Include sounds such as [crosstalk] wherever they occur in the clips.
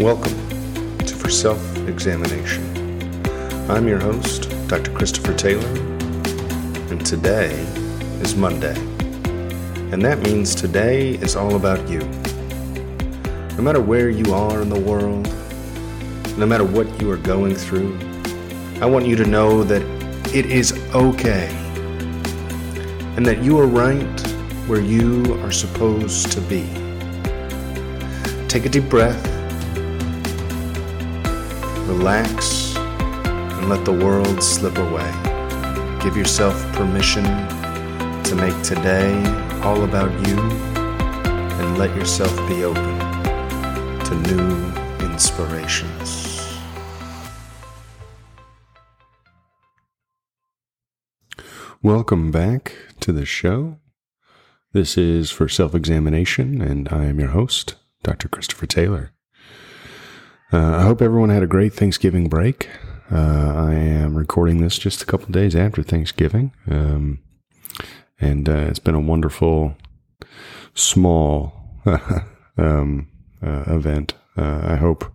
Welcome to For Self Examination. I'm your host, Dr. Christopher Taylor, and today is Monday. And that means today is all about you. No matter where you are in the world, no matter what you are going through, I want you to know that it is okay and that you are right where you are supposed to be. Take a deep breath, relax, and let the world slip away. Give yourself permission to make today all about you and let yourself be open to new inspirations. Welcome back to the show. This is for self examination, and I am your host, Dr. Christopher Taylor. Uh, I hope everyone had a great Thanksgiving break. Uh, I am recording this just a couple days after Thanksgiving, um, and uh, it's been a wonderful, small [laughs] um, uh, event. Uh, I hope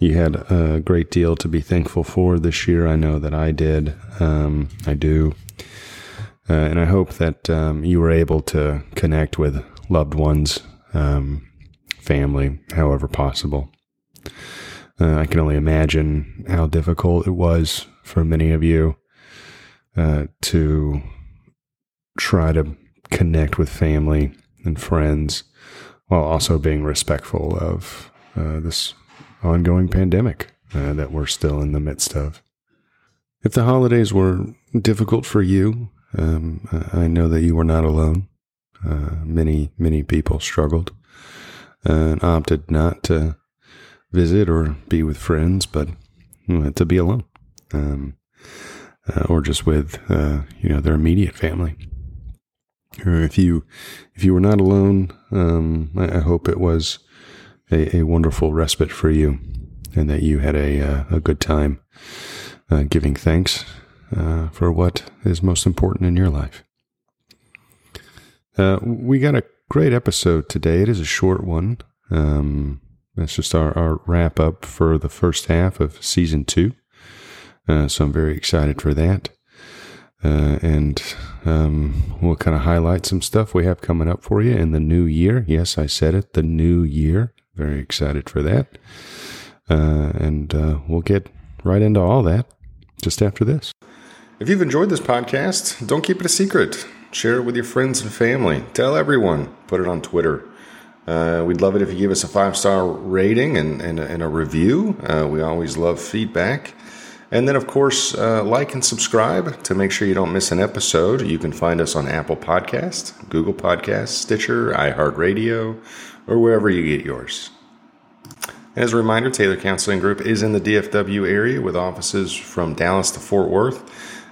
you had a great deal to be thankful for this year. I know that I did. Um, I do. Uh, and I hope that um, you were able to connect with loved ones, um, family, however possible. Uh, I can only imagine how difficult it was for many of you uh, to try to connect with family and friends while also being respectful of uh, this ongoing pandemic uh, that we're still in the midst of. If the holidays were difficult for you, um, I know that you were not alone. Uh, many, many people struggled and opted not to visit or be with friends, but to be alone, um, uh, or just with uh, you know their immediate family. Or if you if you were not alone, um, I, I, hope it was a, a, wonderful respite for you, and that you had a uh, a good time uh, giving thanks uh, for what is most important in your life. Uh, we got a great episode today. It is a short one. Um, that's just our, our wrap up for the first half of season two. Uh, so I'm very excited for that. Uh, and um, we'll kind of highlight some stuff we have coming up for you in the new year. Yes, I said it, the new year. Very excited for that. Uh, and uh, we'll get right into all that just after this. If you've enjoyed this podcast, don't keep it a secret. Share it with your friends and family. Tell everyone. Put it on Twitter. Uh, we'd love it if you give us a five star rating and, and, and, a review. Uh, we always love feedback. And then, of course, uh, like and subscribe to make sure you don't miss an episode. You can find us on Apple Podcast, Google Podcast, Stitcher, iHeartRadio, or wherever you get yours. As a reminder, Taylor Counseling Group is in the DFW area with offices from Dallas to Fort Worth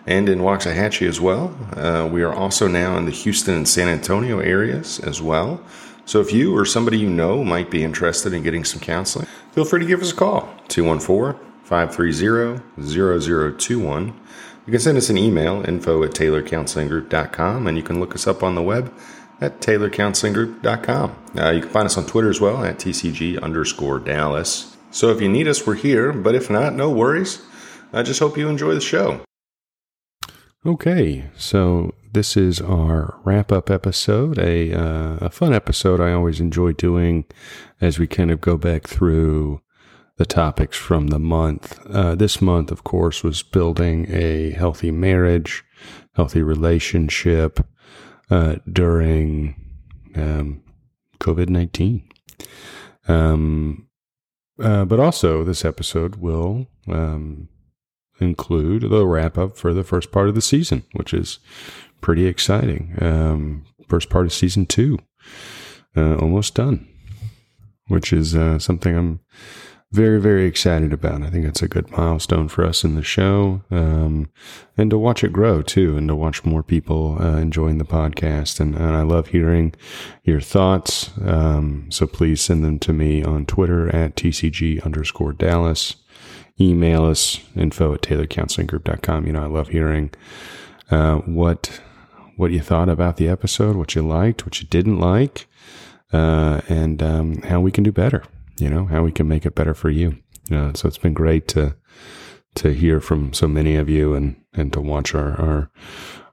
and in Waxahachie as well. Uh, we are also now in the Houston and San Antonio areas as well. So if you or somebody you know might be interested in getting some counseling, feel free to give us a call 214 530 0021. You can send us an email, info at taylorcounselinggroup.com, and you can look us up on the web at taylorcounselinggroup.com. Uh, you can find us on Twitter as well at TCG underscore Dallas. So if you need us, we're here, but if not, no worries. I just hope you enjoy the show. Okay, so this is our wrap up episode, a, uh, a fun episode I always enjoy doing as we kind of go back through the topics from the month. Uh, this month, of course, was building a healthy marriage, healthy relationship uh, during um, COVID 19. Um, uh, but also, this episode will um, include the wrap up for the first part of the season, which is pretty exciting. Um, first part of season two, uh, almost done, which is uh, something I'm very, very excited about. I think it's a good milestone for us in the show, um, and to watch it grow too, and to watch more people uh, enjoying the podcast. And, and, I love hearing your thoughts. Um, so please send them to me on Twitter at TCG underscore Dallas email us info at taylorcounselinggroup.com. You know, I love hearing uh, what what you thought about the episode, what you liked, what you didn't like, uh, and um, how we can do better. you know, how we can make it better for you. So it's been great to to hear from so many of you and and to watch our our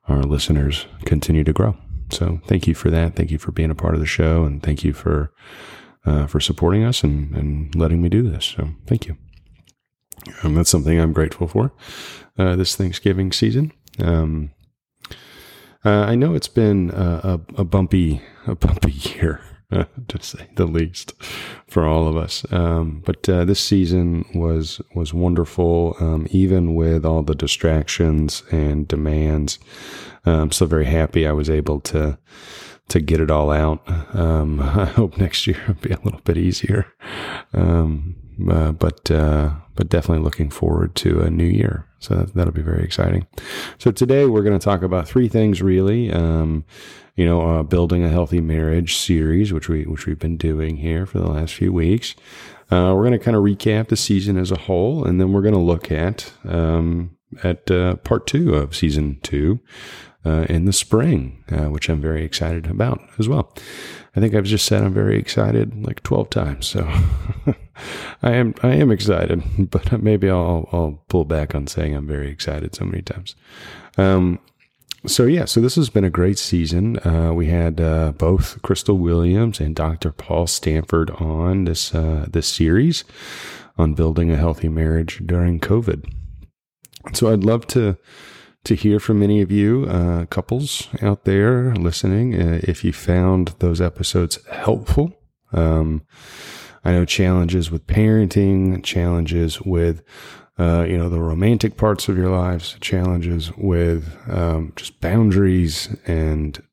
our listeners continue to grow. So thank you for that. Thank you for being a part of the show, and thank you for uh, for supporting us and and letting me do this. So thank you. Um, that's something I'm grateful for uh, this Thanksgiving season. Um, uh, I know it's been a, a, bumpy a bumpy [laughs] year to say the least, for all of us. Um, but uh, this season was was wonderful, um, even with all the distractions and demands. I'm um, so very happy I was able to to get it all out. Um, [laughs] I hope next year will be a little bit easier. Um, uh, but uh, but definitely looking forward to a new year. So that, will be very exciting. So today we're going to talk about three things really. Um, you know, uh, building a healthy marriage series, which we which we've been doing here for the last few weeks. Uh, we're going to kind of recap the season as a whole, and then we're going to look at um, at uh, part two of season two uh, in the spring, which I'm very excited about as well. I think I've just said I'm very excited like 12 times, so [laughs] I am I am excited, [laughs] but maybe I'll I'll pull back on saying I'm very excited so many times. Um, so yeah, so this has been a great season. Uh, we had uh, both Crystal Williams and Dr. Paul Stanford on this uh, this series on building a healthy marriage during COVID. So I'd love to to hear from many of you uh, couples out there listening. Uh, if you found those episodes helpful, um, I know challenges with parenting, challenges with uh, you know, the romantic parts of your lives, challenges with um, just boundaries and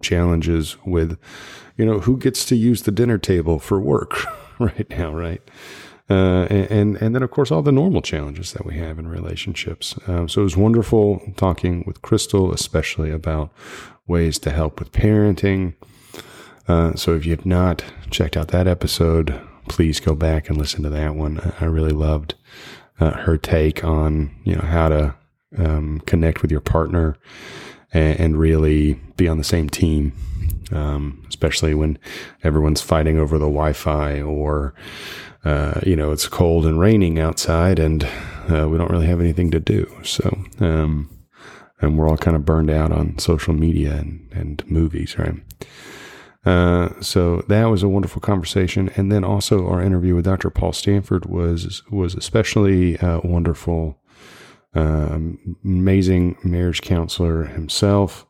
challenges with, you know, who gets to use the dinner table for work [laughs] right now, right? Uh, and and then of course all the normal challenges that we have in relationships. Um, so it was wonderful talking with Crystal, especially about ways to help with parenting. Uh, so if you have not checked out that episode, please go back and listen to that one. I really loved uh, her take on you know how to um, connect with your partner and, and, really be on the same team, um, especially when everyone's fighting over the Wi-Fi or uh, you know it's cold and raining outside and uh, we don't really have anything to do. So um, and we're all kind of burned out on social media and, and movies, right? Uh, so that was a wonderful conversation, and then also our interview with Dr. Paul Stanford was was especially uh, wonderful. Um, amazing marriage counselor himself.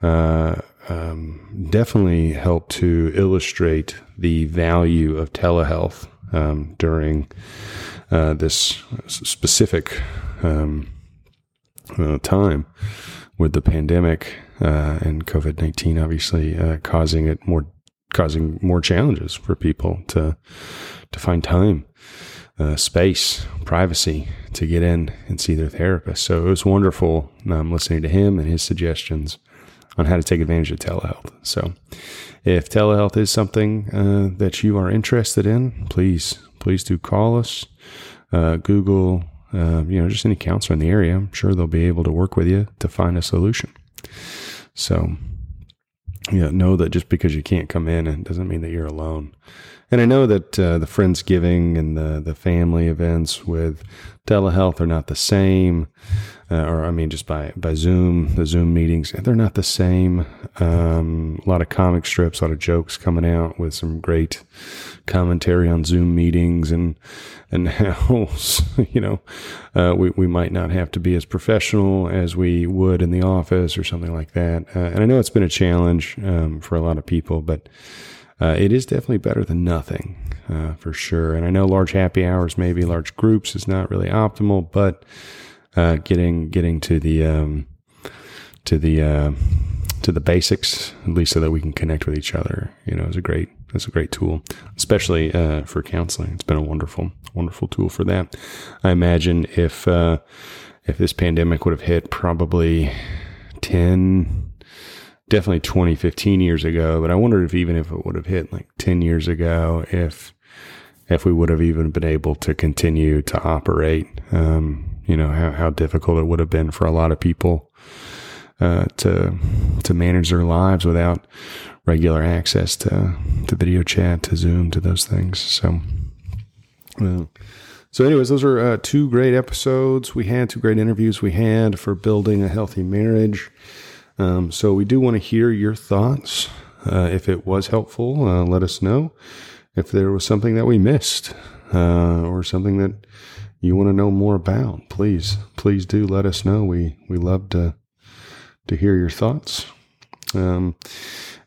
Uh, um, definitely helped to illustrate the value of telehealth um, during uh, this specific um, uh, time with the pandemic uh, and COVID nineteen, obviously uh, causing it more, causing more challenges for people to to find time, uh, space, privacy to get in and see their therapist. So it was wonderful um, listening to him and his suggestions on how to take advantage of telehealth. So if telehealth is something uh, that you are interested in, please please do call us. Uh, Google uh, you know, just any counselor in the area, I'm sure they'll be able to work with you to find a solution. So, yeah, know that just because you can't come in, it doesn't mean that you're alone. And I know that uh, the Friendsgiving and the, the family events with telehealth are not the same uh, or I mean, just by by Zoom, the Zoom meetings, they're not the same. Um, a lot of comic strips, a lot of jokes coming out with some great commentary on Zoom meetings and and [laughs] how you know uh, we we might not have to be as professional as we would in the office or something like that. Uh, and I know it's been a challenge um, for a lot of people, but. Uh, it is definitely better than nothing, uh, for sure. And I know large happy hours, maybe large groups, is not really optimal, but uh, getting getting to the um, to the uh, to the basics, at least so that we can connect with each other. You know, is a great it's a great tool, especially uh, for counseling. It's been a wonderful wonderful tool for that. I imagine if uh, if this pandemic would have hit probably ten definitely 20, 15 years ago, but I wondered if even if it would have hit like 10 years ago, if, if we would have even been able to continue to operate. Um, you know, how, how difficult it would have been for a lot of people uh, to to manage their lives without regular access to to video chat, to Zoom, to those things. So, uh, so anyways, those are uh, two great episodes we had, two great interviews we had for building a healthy marriage. Um, so we do want to hear your thoughts. Uh, if it was helpful, uh, let us know. If there was something that we missed uh, or something that you want to know more about, please, please do let us know. We we love to to hear your thoughts. Um,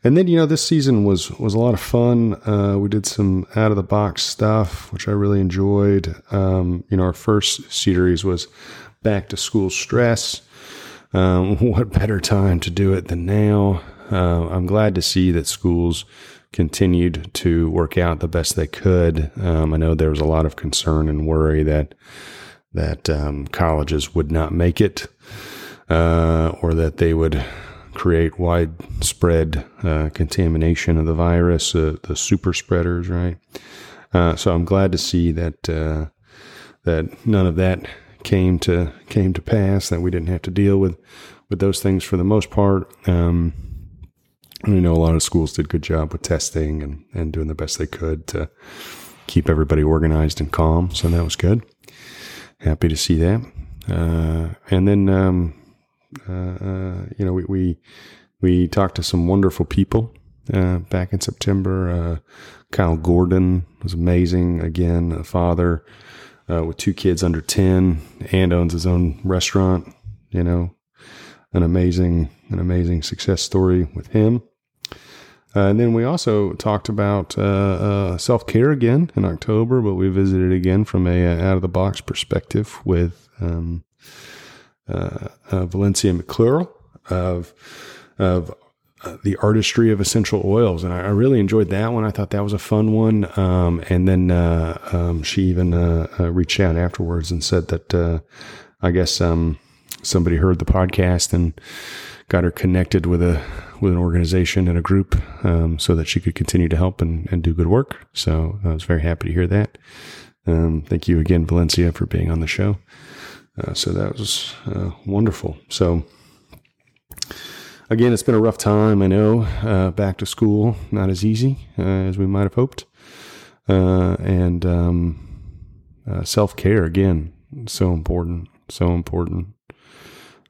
and then you know this season was was a lot of fun. Uh, we did some out of the box stuff, which I really enjoyed. Um, you know, our first series was back to school stress. Um, [laughs] what better time to do it than now? Uh, I'm glad to see that schools continued to work out the best they could. Um, I know there was a lot of concern and worry that that um, colleges would not make it, uh, or that they would create widespread uh, contamination of the virus, uh, the super spreaders, right? Uh, so I'm glad to see that uh, that none of that came to came to pass. That we didn't have to deal with with those things for the most part. Um, we know a lot of schools did a good job with testing and, and doing the best they could to keep everybody organized and calm. So that was good. Happy to see that. Uh, and then, um, uh, uh, you know, we, we, we talked to some wonderful people uh, back in September. Uh, Kyle Gordon was amazing. Again, a father uh, with two kids under 10 and owns his own restaurant. You know, an amazing, an amazing success story with him. Uh, and then we also talked about uh, uh, self care again in October, but we visited again from a, uh, out of the box perspective with um, uh, uh, Valencia McClure of of the artistry of essential oils, and I, I, really enjoyed that one. I thought that was a fun one. Um, and then um, she even reached out afterwards and said that I guess um, somebody heard the podcast and got her connected with a with an organization and a group um, so that she could continue to help and, and do good work. So I was very happy to hear that. Um, thank you again, Valencia, for being on the show. Uh, so that was uh, wonderful. So again, it's been a rough time. I know uh, back to school not as easy uh, as we might have hoped, uh, and um, uh, self care again so important, so important.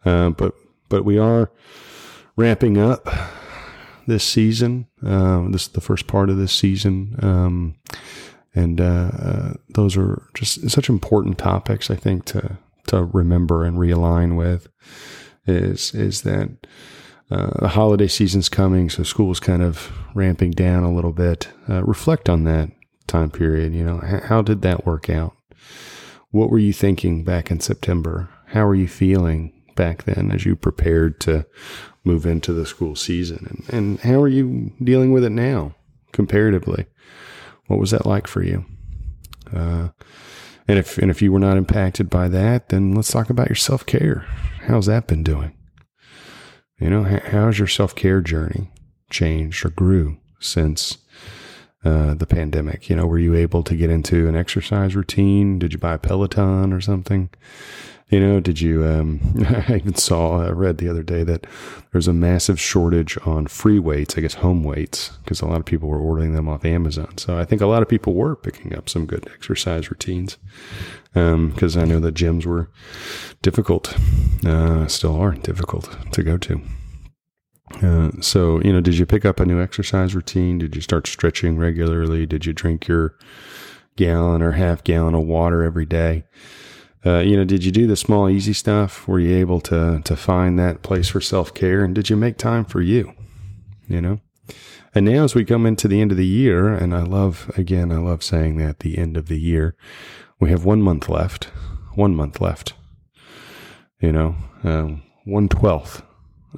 but but we are ramping up this season. Uh, this is the first part of this season. Um, and uh, uh, those are just such important topics, I think, to to remember and realign with. Is is that uh, the holiday season's coming, so school's kind of ramping down a little bit. Uh, reflect on that time period. You know, how did that work out? What were you thinking back in September? How are you feeling back then as you prepared to move into the school season? And, and how are you dealing with it now comparatively? What was that like for you? Uh, and if and if you were not impacted by that, then let's talk about your self care. How's that been doing? You know, how's your self care journey changed or grew since uh, the pandemic? You know, were you able to get into an exercise routine? Did you buy a Peloton or something? You know, did you? Um, [laughs] I even saw, I read the other day that there's a massive shortage on free weights, I guess home weights, because a lot of people were ordering them off Amazon. So I think a lot of people were picking up some good exercise routines because um, I know that gyms were difficult, uh, still are difficult to go to. Uh, so, you know, did you pick up a new exercise routine? Did you start stretching regularly? Did you drink your gallon or half gallon of water every day? Uh, you know, did you do the small, easy stuff? Were you able to to find that place for self care, and did you make time for you? You know, and now as we come into the end of the year, and I love again, I love saying that the end of the year, we have one month left, one month left. You know, um, one twelfth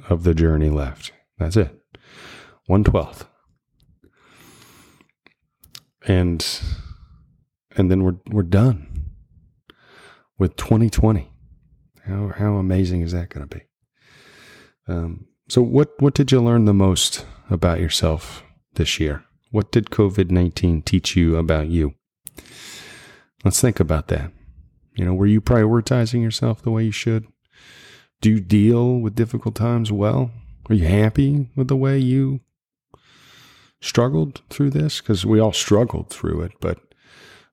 of the journey left. That's it, one twelfth, and and then we're we're done with 2020. How how amazing is that going to be? Um, so what what did you learn the most about yourself this year? What did COVID nineteen teach you about you? Let's think about that. You know, were you prioritizing yourself the way you should? Do you deal with difficult times well? Are you happy with the way you struggled through this? Because we all struggled through it, but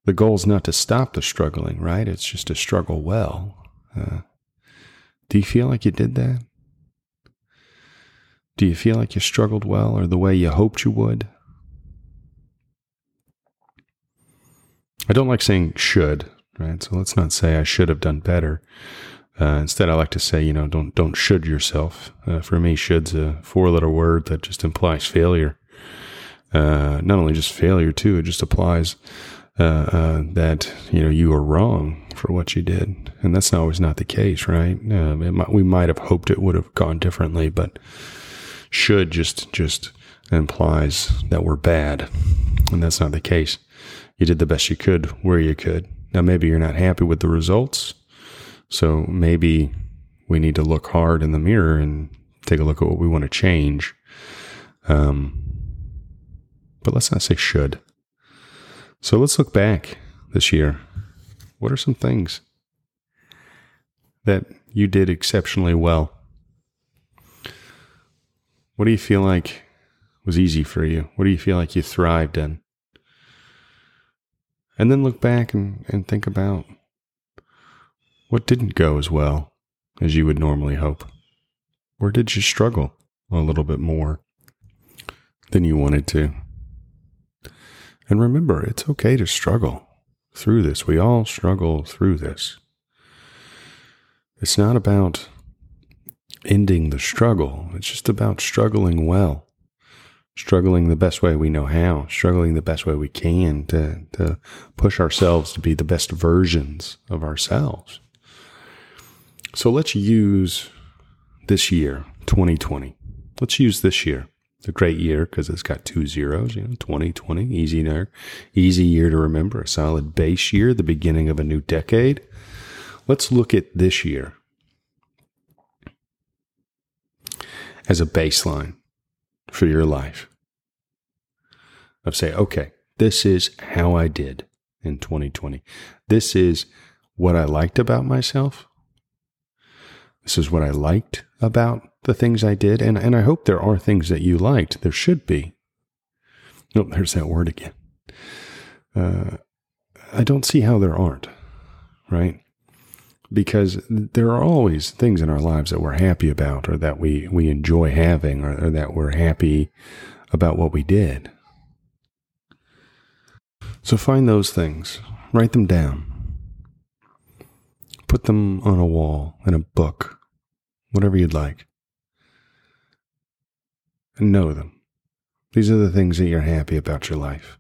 the goal is not to stop the struggling, right? It's just to struggle well. Uh, do you feel like you did that? Do you feel like you struggled well or the way you hoped you would? I don't like saying should, right? So let's not say I should have done better. Uh, instead, I like to say, you know, don't don't should yourself. Uh, for me, should's a four-letter word that just implies failure. Uh, not only just failure too, it just applies uh, uh, that you know you are wrong for what you did, and that's always not the case, right? Uh, might, we might have hoped it would have gone differently, but should just just implies that we're bad, and that's not the case. You did the best you could where you could. Now, maybe you're not happy with the results so maybe we need to look hard in the mirror and take a look at what we want to change. Um, but let's not say should. So let's look back this year. What are some things that you did exceptionally well? What do you feel like was easy for you? What do you feel like you thrived in? And then look back and, and think about what didn't go as well as you would normally hope? Where did you struggle a little bit more than you wanted to? And remember, it's okay to struggle through this. We all struggle through this. It's not about ending the struggle, it's just about struggling well, struggling the best way we know how, struggling the best way we can to, to push ourselves to be the best versions of ourselves. So let's use this year, 2020. Let's use this year. A great year because it's got two zeros, you know, 2020, easy year, easy year to remember, a solid base year, the beginning of a new decade. Let's look at this year as a baseline for your life of say, okay, this is how I did in 2020. This is what I liked about myself. This is what I liked about the things I did. And, and I hope there are things that you liked. There should be. Oh, there's that word again. Uh, I don't see how there aren't, right? Because there are always things in our lives that we're happy about or that we, we enjoy having or, or that we're happy about what we did. So find those things, write them down, Put them on a wall, in a book, whatever you'd like. And know them. These are the things that you're happy about your life.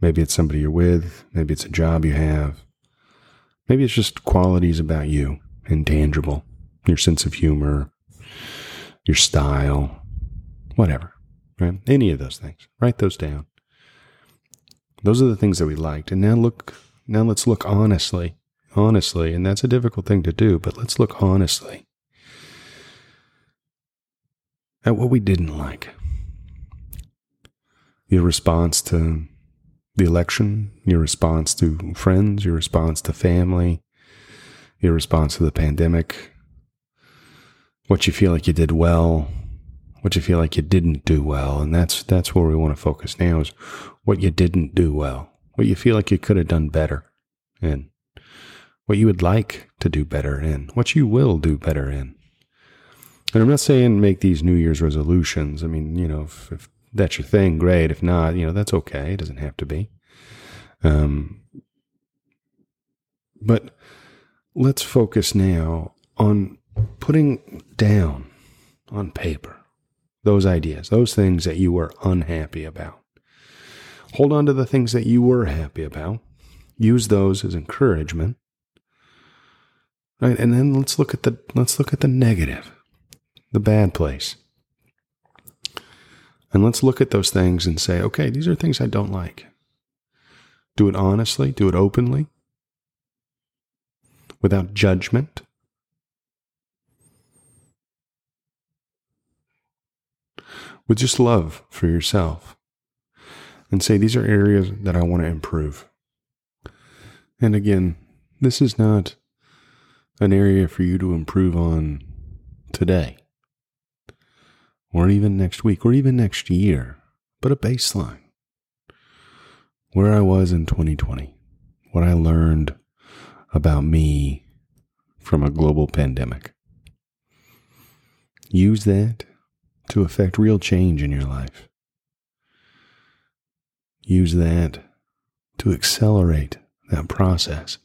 Maybe it's somebody you're with, maybe it's a job you have, maybe it's just qualities about you, intangible, your sense of humor, your style, whatever, right? Any of those things. Write those down. Those are the things that we liked. And now look, now let's look honestly honestly, and that's a difficult thing to do, but let's look honestly at what we didn't like. Your response to the election, your response to friends, your response to family, your response to the pandemic, what you feel like you did well, what you feel like you didn't do well, and that's that's where we want to focus now is what you didn't do well, what you feel like you could have done better, and what you would like to do better in, what you will do better in. And I'm not saying make these New Year's resolutions. I mean, you know, if, if that's your thing, great. If not, you know, that's okay. It doesn't have to be. Um, but let's focus now on putting down on paper those ideas, those things that you were unhappy about. Hold on to the things that you were happy about. Use those as encouragement Right? And then let's look at the let's look at the negative, the bad place. And let's look at those things and say, okay, these are things I don't like. Do it honestly, do it openly, without judgment. With just love for yourself. And say, these are areas that I want to improve. And again, this is not an area for you to improve on today, or even next week, or even next year, but a baseline. Where I was in 2020, what I learned about me from a global pandemic. Use that to affect real change in your life. Use that to accelerate that process.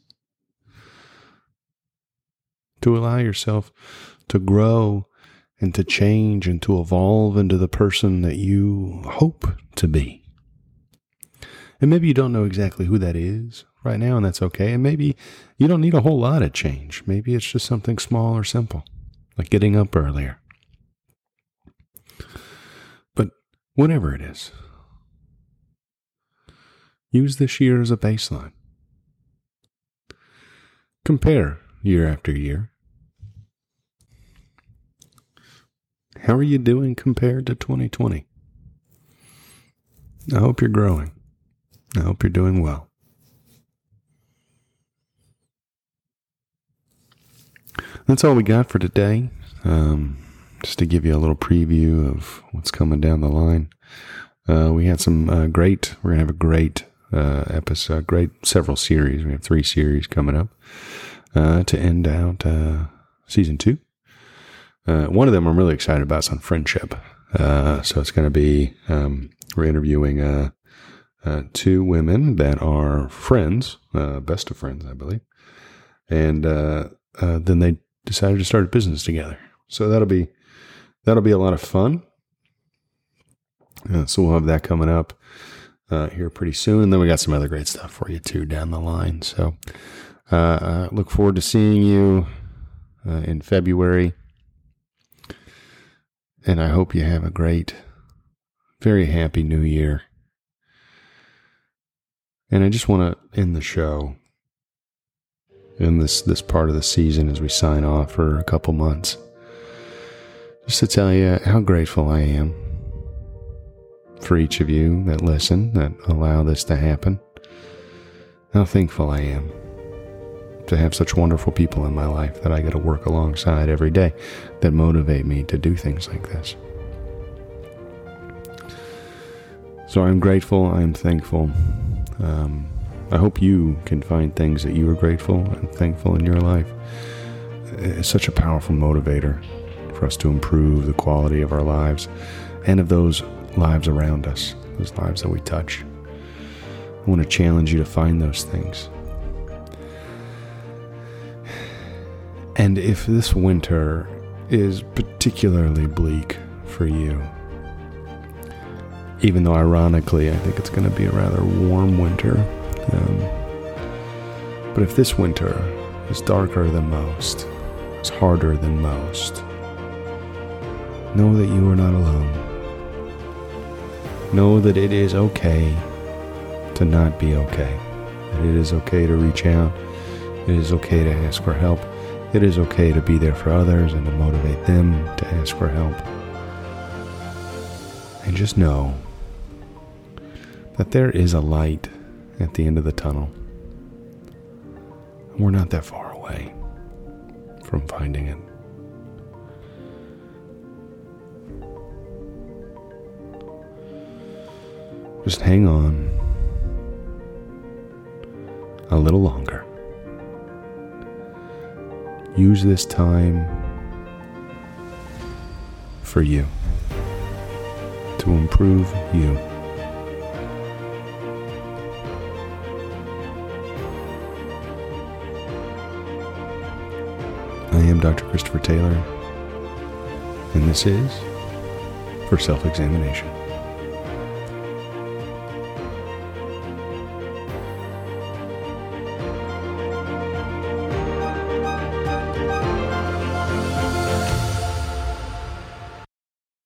To allow yourself to grow and to change and to evolve into the person that you hope to be. And maybe you don't know exactly who that is right now, and that's okay. And maybe you don't need a whole lot of change. Maybe it's just something small or simple, like getting up earlier. But whatever it is, use this year as a baseline. Compare year after year. How are you doing compared to 2020? I hope you're growing. I hope you're doing well. That's all we got for today. Um, just to give you a little preview of what's coming down the line. Uh, we had some uh, great, we're going to have a great uh, episode, great several series. We have three series coming up uh, to end out uh, season two. Uh, one of them I'm really excited about is on friendship. so it's going to be, um, we're interviewing two women that are friends, best of friends, I believe. And then they decided to start a business together. So that'll be that'll be a lot of fun. Uh, so we'll have that coming up uh, here pretty soon. And then we got some other great stuff for you too down the line. So uh, uh look forward to seeing you uh, in February. And I hope you have a great, very happy new year. And I just want to end the show in this this part of the season as we sign off for a couple months. Just to tell you how grateful I am for each of you that listen, that allow this to happen. How thankful I am to have such wonderful people in my life that I get to work alongside every day that motivate me to do things like this. So I'm grateful, I'm thankful. Um, I hope you can find things that you are grateful and thankful in your life. It's such a powerful motivator for us to improve the quality of our lives and of those lives around us, those lives that we touch. I want to challenge you to find those things. And if this winter is particularly bleak for you, even though ironically I think it's going to be a rather warm winter, um, but if this winter is darker than most, is harder than most, know that you are not alone. Know that it is okay to not be okay. That it is okay to reach out. It is okay to ask for help. It is okay to be there for others and to motivate them to ask for help. And just know that there is a light at the end of the tunnel. And we're not that far away from finding it. Just hang on a little longer. Use this time for you to improve you. I am Dr. Christopher Taylor, and this is For Self Examination.